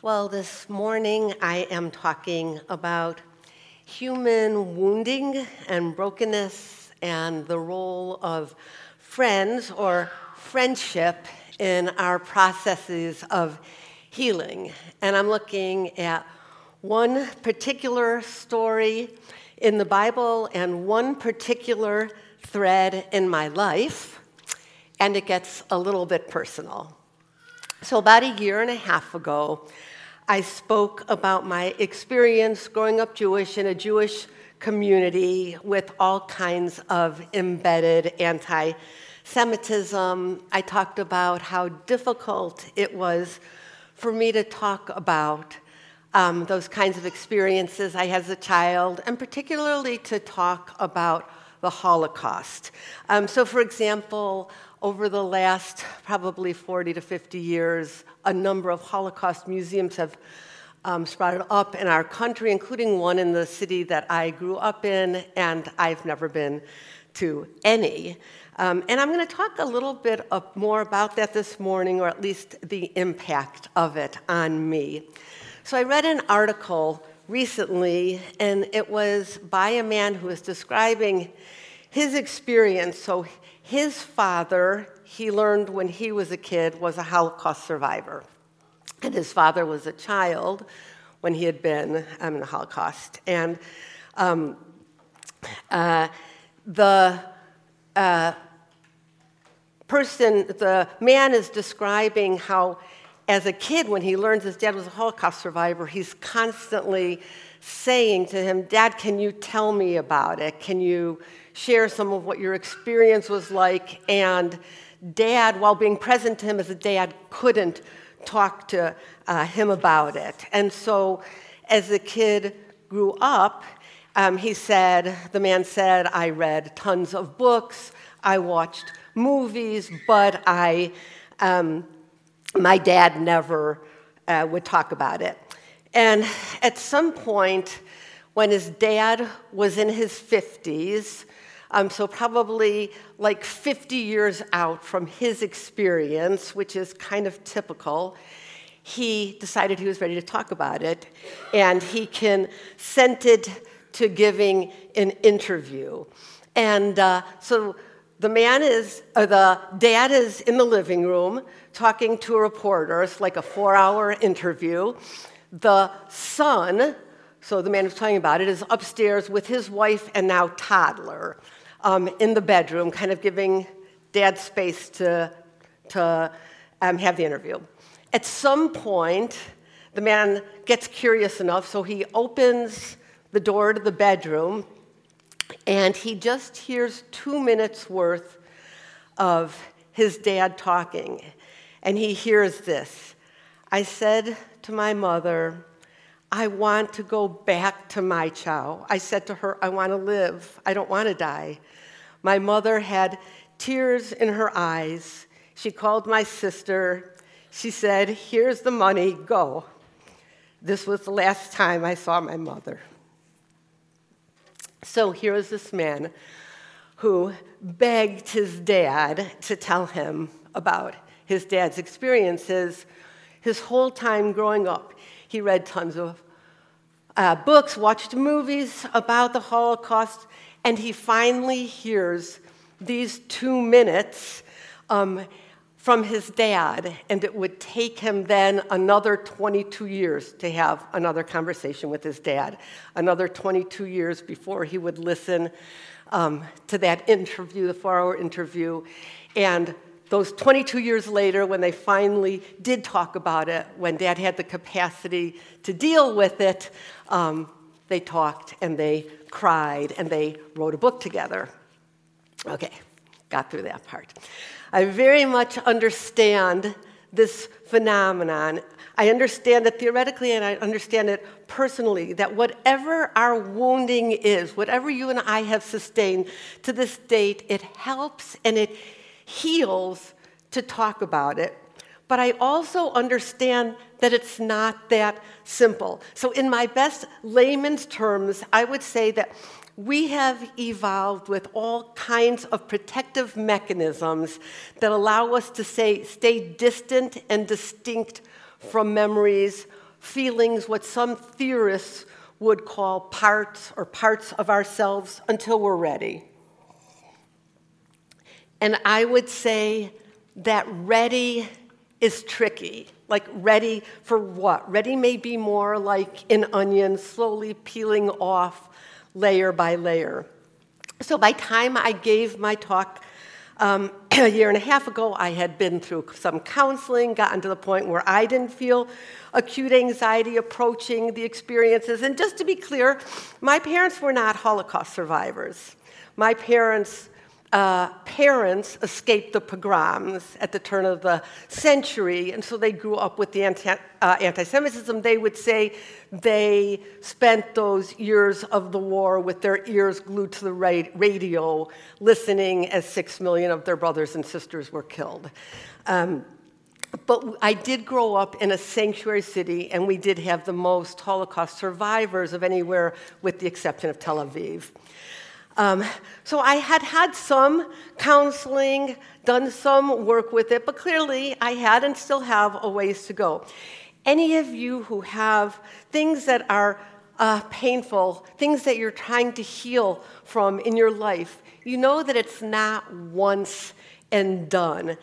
Well, this morning I am talking about human wounding and brokenness and the role of friends or friendship in our processes of healing. And I'm looking at one particular story in the Bible and one particular thread in my life, and it gets a little bit personal. So, about a year and a half ago, I spoke about my experience growing up Jewish in a Jewish community with all kinds of embedded anti Semitism. I talked about how difficult it was for me to talk about um, those kinds of experiences I had as a child, and particularly to talk about the Holocaust. Um, so, for example, over the last probably 40 to 50 years, a number of Holocaust museums have um, sprouted up in our country, including one in the city that I grew up in, and I've never been to any. Um, and I'm going to talk a little bit more about that this morning, or at least the impact of it on me. So, I read an article recently, and it was by a man who was describing his experience. So, his father, he learned when he was a kid, was a Holocaust survivor. And his father was a child when he had been um, in the Holocaust. And um, uh, the uh, person, the man is describing how, as a kid, when he learns his dad was a Holocaust survivor, he's constantly saying to him, Dad, can you tell me about it? Can you share some of what your experience was like. And dad, while being present to him as a dad, couldn't talk to uh, him about it. And so as the kid grew up, um, he said, the man said, I read tons of books, I watched movies, but I, um, my dad never uh, would talk about it. And at some point, when his dad was in his 50s, um, so, probably like 50 years out from his experience, which is kind of typical, he decided he was ready to talk about it, and he consented to giving an interview. And uh, so the man is, or the dad is in the living room talking to a reporter. It's like a four hour interview. The son, so the man who's talking about it, is upstairs with his wife and now toddler um, in the bedroom, kind of giving dad space to, to um, have the interview. At some point, the man gets curious enough, so he opens the door to the bedroom and he just hears two minutes worth of his dad talking. And he hears this I said to my mother, I want to go back to my chow. I said to her, I want to live. I don't want to die. My mother had tears in her eyes. She called my sister. She said, Here's the money, go. This was the last time I saw my mother. So here is this man who begged his dad to tell him about his dad's experiences his whole time growing up. He read tons of uh, books, watched movies about the Holocaust, and he finally hears these two minutes um, from his dad, and it would take him then another 22 years to have another conversation with his dad, another 22 years before he would listen um, to that interview, the four hour interview. And those 22 years later, when they finally did talk about it, when dad had the capacity to deal with it, um, they talked and they cried and they wrote a book together. Okay, got through that part. I very much understand this phenomenon. I understand it theoretically and I understand it personally that whatever our wounding is, whatever you and I have sustained to this date, it helps and it heals to talk about it. But I also understand that it's not that simple. So, in my best layman's terms, I would say that we have evolved with all kinds of protective mechanisms that allow us to say, stay distant and distinct from memories feelings, what some theorists would call parts or parts of ourselves until we're ready. And I would say that ready is tricky. Like, ready for what? Ready may be more like an onion slowly peeling off layer by layer. So, by time I gave my talk um, a year and a half ago, I had been through some counseling, gotten to the point where I didn't feel acute anxiety approaching the experiences. And just to be clear, my parents were not Holocaust survivors. My parents uh, parents escaped the pogroms at the turn of the century, and so they grew up with the anti, uh, Semitism. They would say they spent those years of the war with their ears glued to the radio, listening as six million of their brothers and sisters were killed. Um, but I did grow up in a sanctuary city, and we did have the most Holocaust survivors of anywhere, with the exception of Tel Aviv. Um, so I had had some counseling, done some work with it, but clearly I had and still have a ways to go. Any of you who have things that are uh, painful, things that you're trying to heal from in your life, you know that it's not once and done.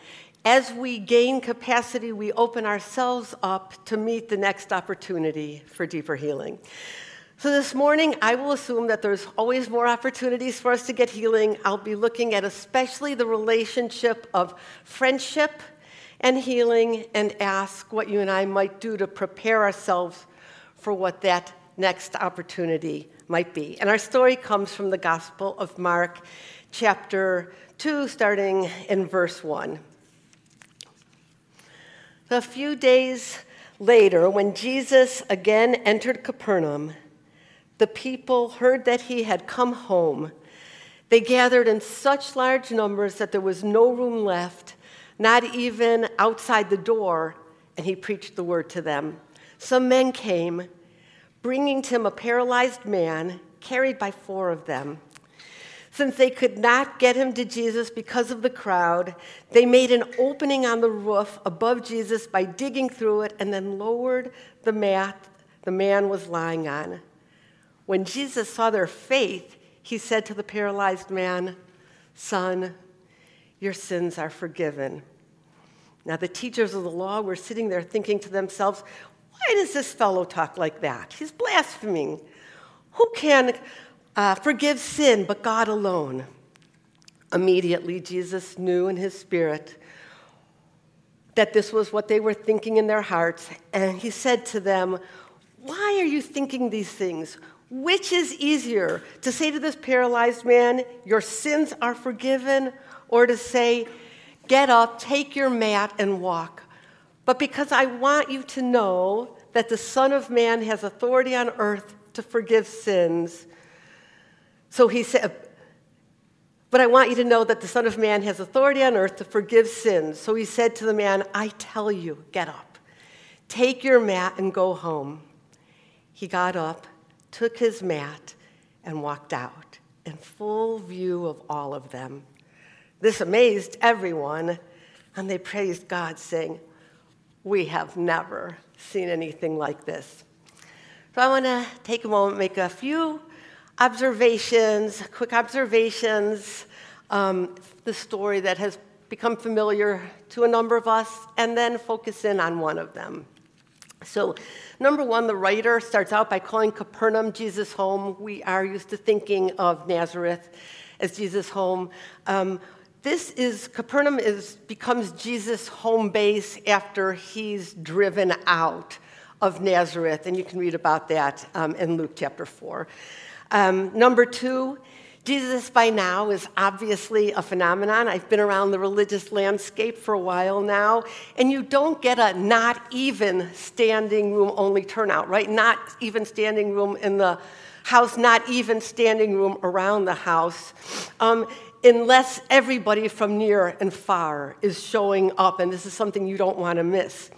As we gain capacity, we open ourselves up to meet the next opportunity for deeper healing. So, this morning, I will assume that there's always more opportunities for us to get healing. I'll be looking at especially the relationship of friendship and healing and ask what you and I might do to prepare ourselves for what that next opportunity might be. And our story comes from the Gospel of Mark, chapter 2, starting in verse 1. A few days later, when Jesus again entered Capernaum, the people heard that he had come home. They gathered in such large numbers that there was no room left, not even outside the door, and he preached the word to them. Some men came, bringing to him a paralyzed man, carried by four of them. Since they could not get him to Jesus because of the crowd, they made an opening on the roof above Jesus by digging through it and then lowered the mat the man was lying on. When Jesus saw their faith, he said to the paralyzed man, Son, your sins are forgiven. Now, the teachers of the law were sitting there thinking to themselves, Why does this fellow talk like that? He's blaspheming. Who can uh, forgive sin but God alone? Immediately, Jesus knew in his spirit that this was what they were thinking in their hearts, and he said to them, Why are you thinking these things? Which is easier, to say to this paralyzed man, Your sins are forgiven, or to say, Get up, take your mat, and walk? But because I want you to know that the Son of Man has authority on earth to forgive sins, so he said, but I want you to know that the Son of Man has authority on earth to forgive sins. So he said to the man, I tell you, get up, take your mat, and go home. He got up took his mat, and walked out in full view of all of them. This amazed everyone, and they praised God, saying, We have never seen anything like this. So I want to take a moment, make a few observations, quick observations, um, the story that has become familiar to a number of us, and then focus in on one of them. So, number one, the writer starts out by calling Capernaum Jesus' home. We are used to thinking of Nazareth as Jesus' home. Um, this is Capernaum is becomes Jesus' home base after he's driven out of Nazareth, and you can read about that um, in Luke chapter four. Um, number two, Jesus by now is obviously a phenomenon. I've been around the religious landscape for a while now, and you don't get a not even standing room only turnout, right? Not even standing room in the house, not even standing room around the house, um, unless everybody from near and far is showing up, and this is something you don't want to miss.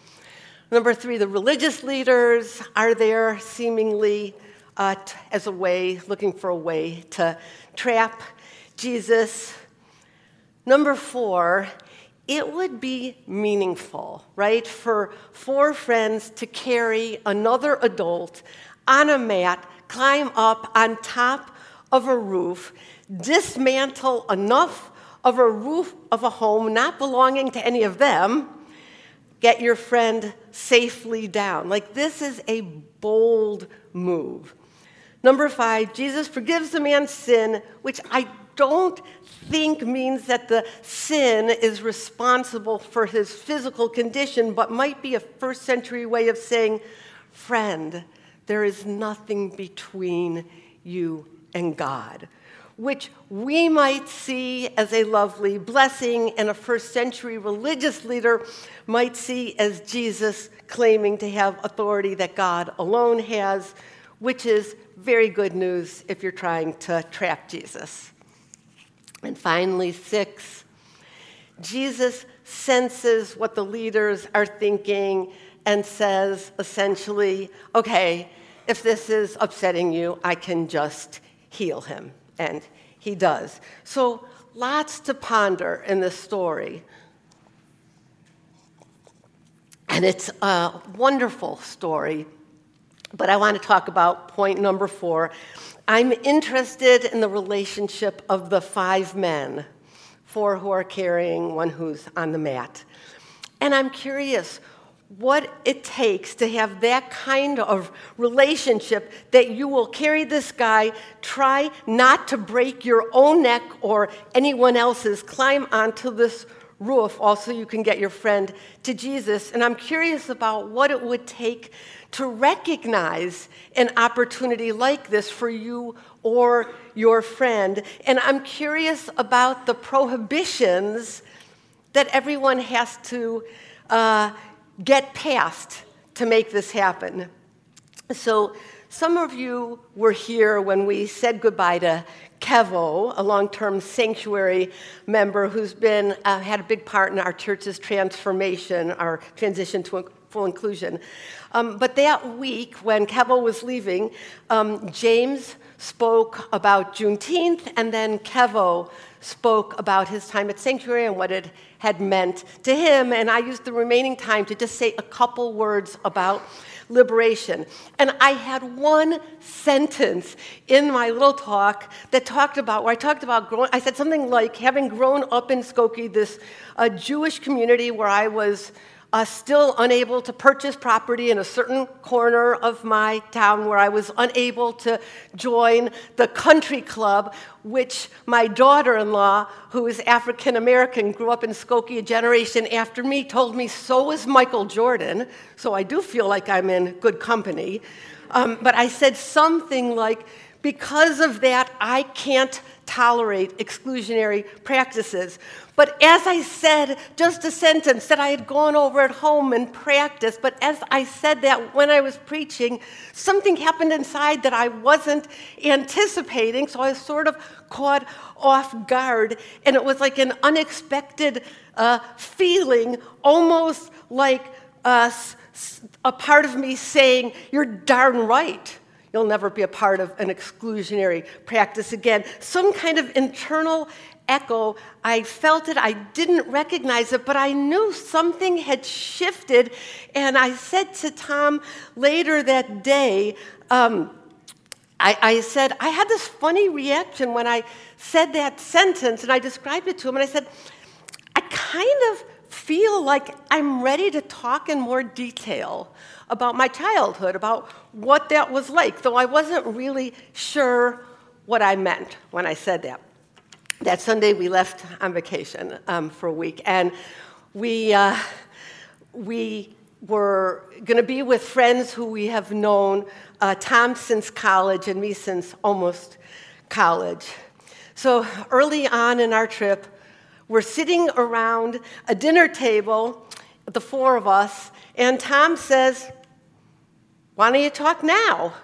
Number three, the religious leaders are there seemingly uh, t- as a way, looking for a way to trap Jesus. Number four, it would be meaningful, right, for four friends to carry another adult on a mat, climb up on top of a roof, dismantle enough of a roof of a home not belonging to any of them, get your friend safely down. Like, this is a bold move. Number five, Jesus forgives the man's sin, which I don't think means that the sin is responsible for his physical condition, but might be a first century way of saying, friend, there is nothing between you and God, which we might see as a lovely blessing, and a first century religious leader might see as Jesus claiming to have authority that God alone has, which is very good news if you're trying to trap Jesus. And finally, six, Jesus senses what the leaders are thinking and says essentially, okay, if this is upsetting you, I can just heal him. And he does. So, lots to ponder in this story. And it's a wonderful story. But I want to talk about point number four. I'm interested in the relationship of the five men, four who are carrying, one who's on the mat. And I'm curious what it takes to have that kind of relationship that you will carry this guy, try not to break your own neck or anyone else's, climb onto this roof also you can get your friend to Jesus. And I'm curious about what it would take to recognize an opportunity like this for you or your friend. And I'm curious about the prohibitions that everyone has to uh, get past to make this happen. So, some of you were here when we said goodbye to Kevo, a long term sanctuary member who's been, uh, had a big part in our church's transformation, our transition to full inclusion. Um, but that week, when Kevo was leaving, um, James spoke about Juneteenth, and then Kevo spoke about his time at Sanctuary and what it had meant to him. And I used the remaining time to just say a couple words about liberation. And I had one sentence in my little talk that talked about, where I talked about growing, I said something like having grown up in Skokie, this uh, Jewish community where I was uh, still unable to purchase property in a certain corner of my town where I was unable to join the country club, which my daughter in law, who is African American, grew up in Skokie a generation after me, told me so is Michael Jordan. So I do feel like I'm in good company. Um, but I said something like, because of that, I can't tolerate exclusionary practices. But as I said, just a sentence that I had gone over at home and practiced, but as I said that when I was preaching, something happened inside that I wasn't anticipating, so I was sort of caught off guard, and it was like an unexpected uh, feeling, almost like uh, a part of me saying, You're darn right. You'll never be a part of an exclusionary practice again. Some kind of internal echo. I felt it, I didn't recognize it, but I knew something had shifted. And I said to Tom later that day, um, I, I, said, I had this funny reaction when I said that sentence, and I described it to him, and I said, I kind of feel like I'm ready to talk in more detail about my childhood, about what that was like, though I wasn't really sure what I meant when I said that. That Sunday, we left on vacation um, for a week, and we, uh, we were going to be with friends who we have known, uh, Tom since college and me since almost college. So early on in our trip, we're sitting around a dinner table, the four of us, and Tom says, why don't you talk now?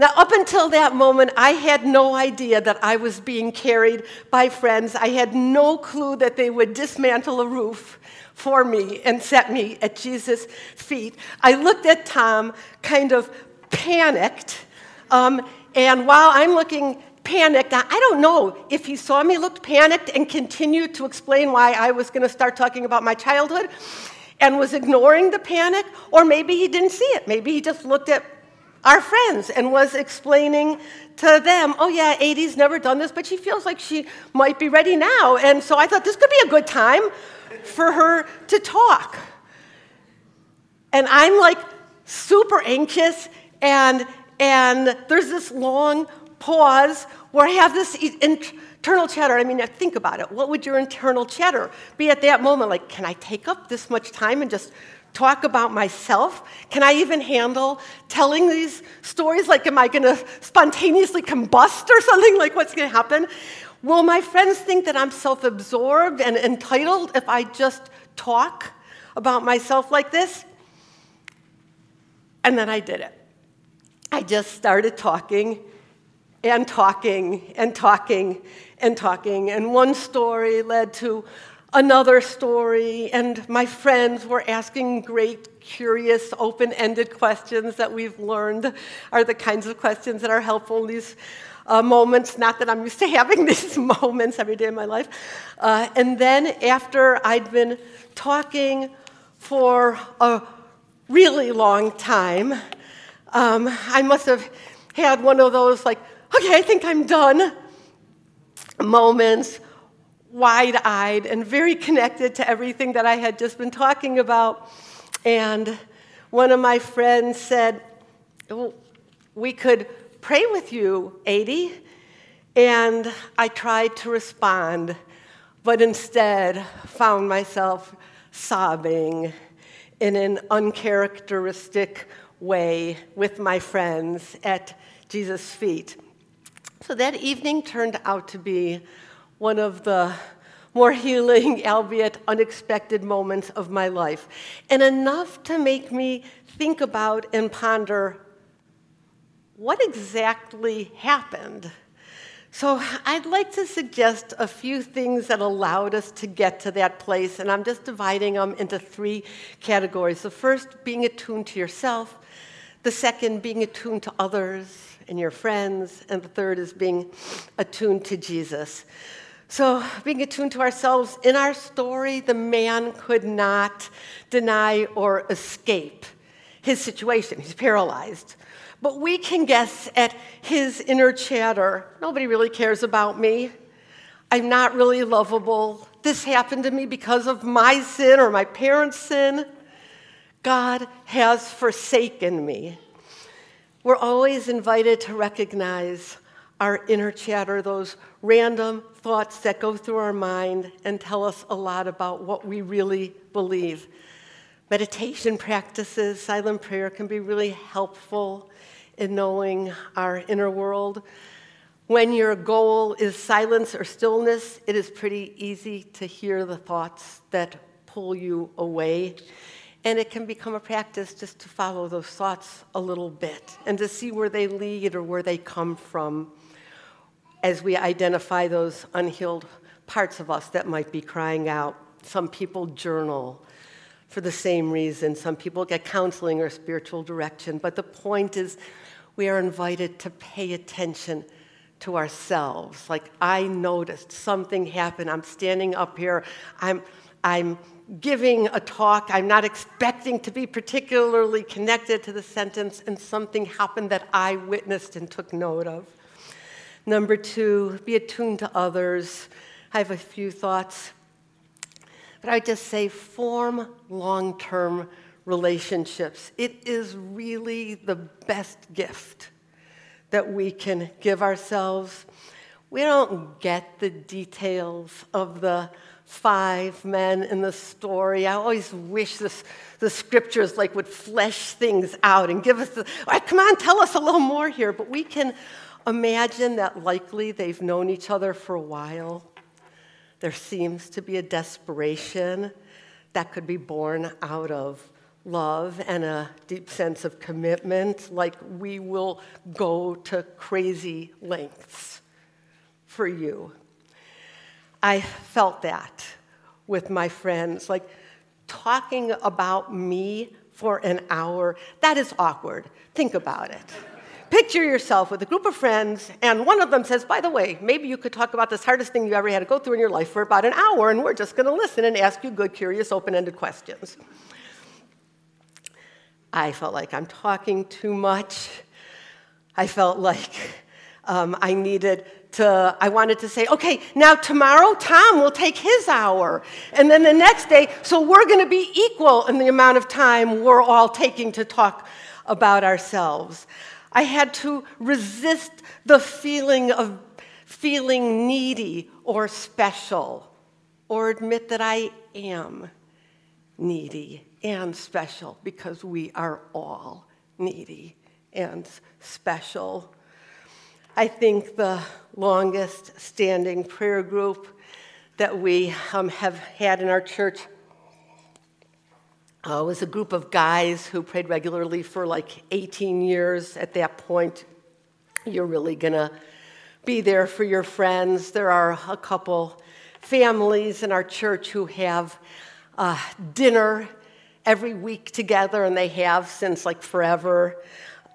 Now, up until that moment, I had no idea that I was being carried by friends. I had no clue that they would dismantle a roof for me and set me at Jesus' feet. I looked at Tom, kind of panicked, um, and while I'm looking panicked. I don't know if he saw me, looked panicked, and continued to explain why I was going to start talking about my childhood and was ignoring the panic, or maybe he didn't see it. Maybe he just looked at our friends and was explaining to them, oh, yeah, Adey's never done this, but she feels like she might be ready now. And so I thought this could be a good time for her to talk. And I'm like super anxious, and, and there's this long pause where I have this internal chatter. I mean, think about it. What would your internal chatter be at that moment? Like, can I take up this much time and just talk about myself? Can I even handle telling these stories? Like, am I going to spontaneously combust or something? Like, what's going to happen? Will my friends think that I'm self absorbed and entitled if I just talk about myself like this? And then I did it. I just started talking and talking and talking and talking. And one story led to another story, and my friends were asking great, curious, open ended questions that we've learned are the kinds of questions that are helpful in these uh, moments. Not that I'm used to having these moments every day in my life. Uh, and then, after I'd been talking for a really long time, um, I must have had one of those, like, okay, I think I'm done moments, wide eyed and very connected to everything that I had just been talking about. And one of my friends said, We could pray with you, Adey. And I tried to respond, but instead found myself sobbing in an uncharacteristic way with my friends at Jesus' feet. So that evening turned out to be one of the more healing, albeit unexpected moments of my life, and enough to make me think about and ponder what exactly happened. So, I'd like to suggest a few things that allowed us to get to that place, and I'm just dividing them into three categories. The first, being attuned to yourself, the second, being attuned to others, and your friends. And the third is being attuned to Jesus. So, being attuned to ourselves in our story, the man could not deny or escape his situation. He's paralyzed. But we can guess at his inner chatter nobody really cares about me. I'm not really lovable. This happened to me because of my sin or my parents' sin. God has forsaken me. We're always invited to recognize our inner chatter, those random thoughts that go through our mind and tell us a lot about what we really believe. Meditation practices, silent prayer can be really helpful in knowing our inner world. When your goal is silence or stillness, it is pretty easy to hear the thoughts that pull you away. And it can become a practice just to follow those thoughts a little bit and to see where they lead or where they come from as we identify those unhealed parts of us that might be crying out. Some people journal for the same reason, some people get counseling or spiritual direction. But the point is, we are invited to pay attention to ourselves. Like, I noticed something happened. I'm standing up here. I'm, I'm giving a talk. I'm not expecting to be particularly connected to the sentence, and something happened that I witnessed and took note of. Number two, be attuned to others. I have a few thoughts. But I just say form long term relationships. It is really the best gift that we can give ourselves. We don't get the details of the five men in the story. I always wish this, the scriptures like would flesh things out and give us the, right, come on, tell us a little more here. But we can imagine that likely they've known each other for a while. There seems to be a desperation that could be born out of love and a deep sense of commitment, like we will go to crazy lengths for you. I felt that with my friends, like talking about me for an hour. That is awkward. Think about it. picture yourself with a group of friends, and one of them says, By the way, maybe you could talk about this hardest thing you ever had to go through in your life for about an hour, and we're just going to listen and ask you good, curious, open ended questions. I felt like I'm talking too much. I felt like um, I needed to, I wanted to say, okay, now tomorrow Tom will take his hour. And then the next day, so we're going to be equal in the amount of time we're all taking to talk about ourselves. I had to resist the feeling of feeling needy or special, or admit that I am needy and special because we are all needy and special. I think the longest standing prayer group that we um, have had in our church uh, was a group of guys who prayed regularly for like 18 years. At that point, you're really to be there for your friends. There are a couple families in our church who have uh, dinner every week together, and they have since like forever.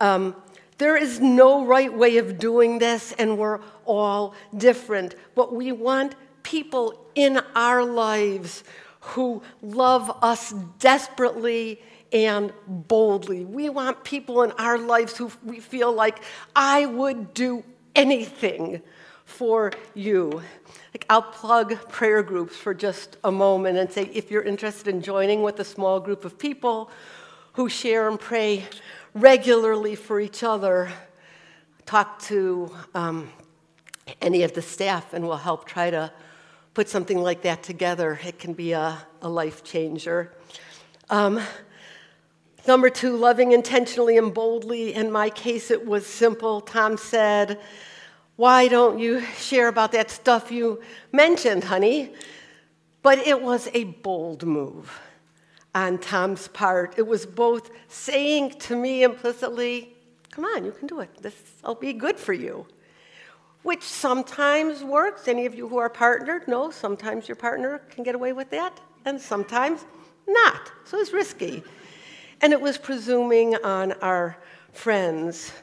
Um, there is no right way of doing this, and we're all different. But we want people in our lives who love us desperately and boldly. We want people in our lives who we feel like, I would do anything for you. Like I'll plug prayer groups for just a moment and say if you're interested in joining with a small group of people who share and pray regularly for each other, talk to um, any of the staff and we'll help try to put something like that together. It can be a, a life changer. Um, number two, loving intentionally and boldly. In my case, it was simple. Tom said, Why don't you share about that stuff you mentioned, honey? But it was a bold move on Tom's part. It was both saying to me implicitly, Come on, you can do it. This will be good for you which sometimes works. Any of you who are partnered know sometimes your partner can get away with that, and sometimes not. So it's risky. And it was presuming on our friends.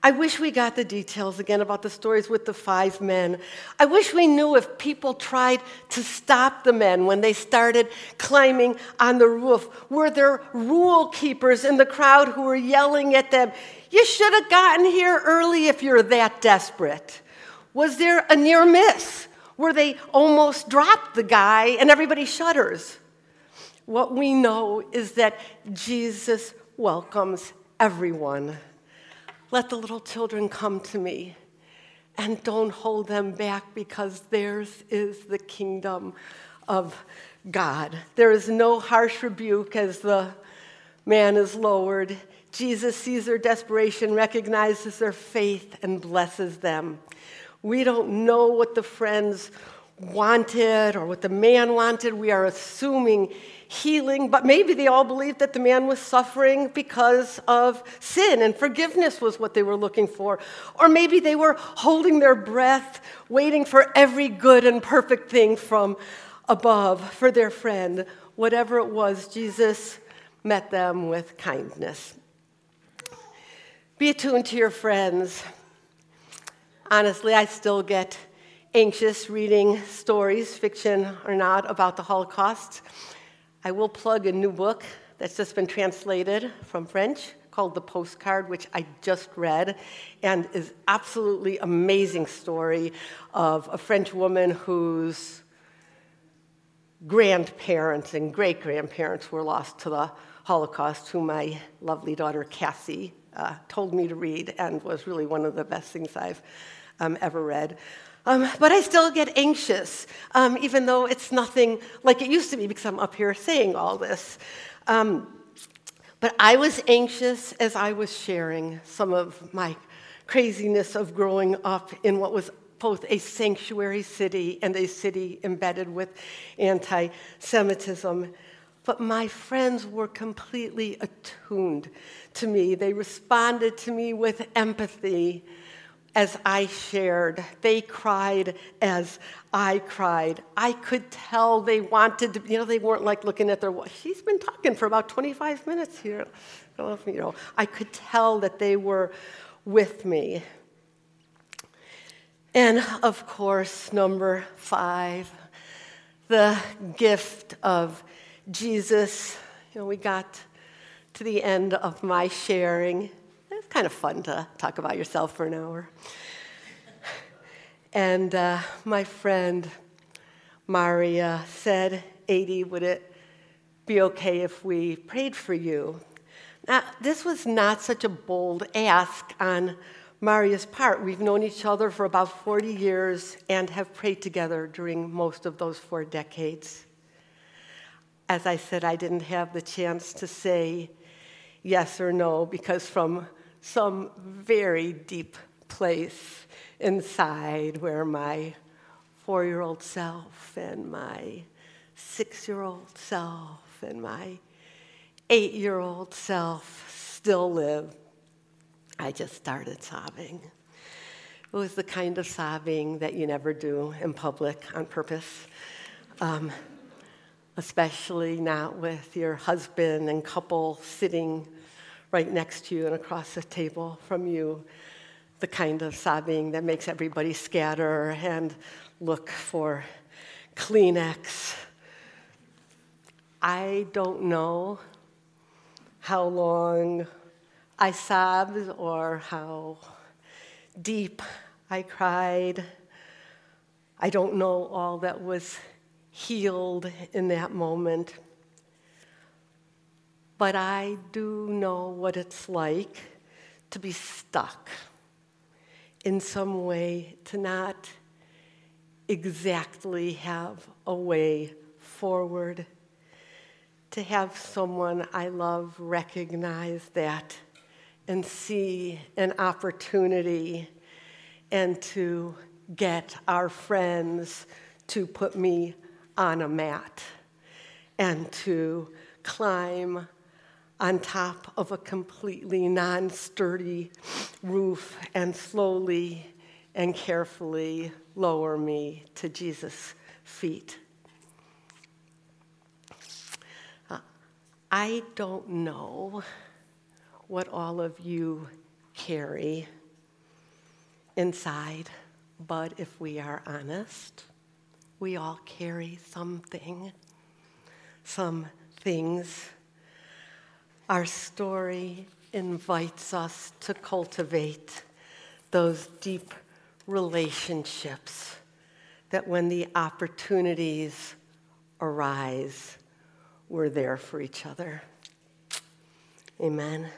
I wish we got the details again about the stories with the five men. I wish we knew if people tried to stop the men when they started climbing on the roof. Were there rule keepers in the crowd who were yelling at them, You should have gotten here early if you're that desperate? Was there a near miss where they almost dropped the guy and everybody shudders? What we know is that Jesus welcomes everyone. Let the little children come to me and don't hold them back because theirs is the kingdom of God. There is no harsh rebuke as the man is lowered. Jesus sees their desperation, recognizes their faith, and blesses them. We don't know what the friends wanted or what the man wanted. We are assuming healing, but maybe they all believed that the man was suffering because of sin and forgiveness was what they were looking for. Or maybe they were holding their breath, waiting for every good and perfect thing from above for their friend. Whatever it was, Jesus met them with kindness. Be attuned to your friends. Honestly, I still get anxious reading stories, fiction or not, about the Holocaust. I will plug a new book that's just been translated from French called The Postcard, which I just read, and is absolutely amazing story of a French woman whose grandparents and great grandparents were lost to the Holocaust, who my lovely daughter Cassie uh, told me to read, and was really one of the best things I've um, ever read. Um, but I still get anxious, um, even though it's nothing like it used to be because I'm up here saying all this. Um, but I was anxious as I was sharing some of my craziness of growing up in what was both a sanctuary city and a city embedded with anti Semitism. But my friends were completely attuned to me. They responded to me with empathy as I shared. They cried as I cried. I could tell they wanted to, you know, they weren't like looking at their. She's been talking for about 25 minutes here. You know, I could tell that they were with me. And of course, number five, the gift of Jesus. You know, we got to the end of my sharing. It's kind of fun to talk about yourself for an hour. And uh, my friend Maria said, Adey, would it be okay if we prayed for you? Now, this was not such a bold ask on Maria's part. We've known each other for about 40 years and have prayed together during most of those four decades. As I said, I didn't have the chance to say yes or no because from some very deep place inside where my four year old self and my six year old self and my eight year old self still live, I just started sobbing. It was the kind of sobbing that you never do in public on purpose, um, especially not with your husband and couple sitting right next to you and across the table from you. The kind of sobbing that makes everybody scatter and look for Kleenex. I don't know how long I sobbed or how deep I cried. I don't know all that was healed in that moment. But I do know what it's like to be stuck in some way, to not exactly have a way forward to have someone I love recognize that and see an opportunity and to get our friends to put me on a mat and to climb on top of a completely non sturdy roof and slowly and carefully lower me to Jesus' feet. Uh, I don't know what all of you carry inside, but if we are honest, we all carry something, some things. Our story invites us to cultivate those deep relationships that when the opportunities arise, we're there for each other. Amen.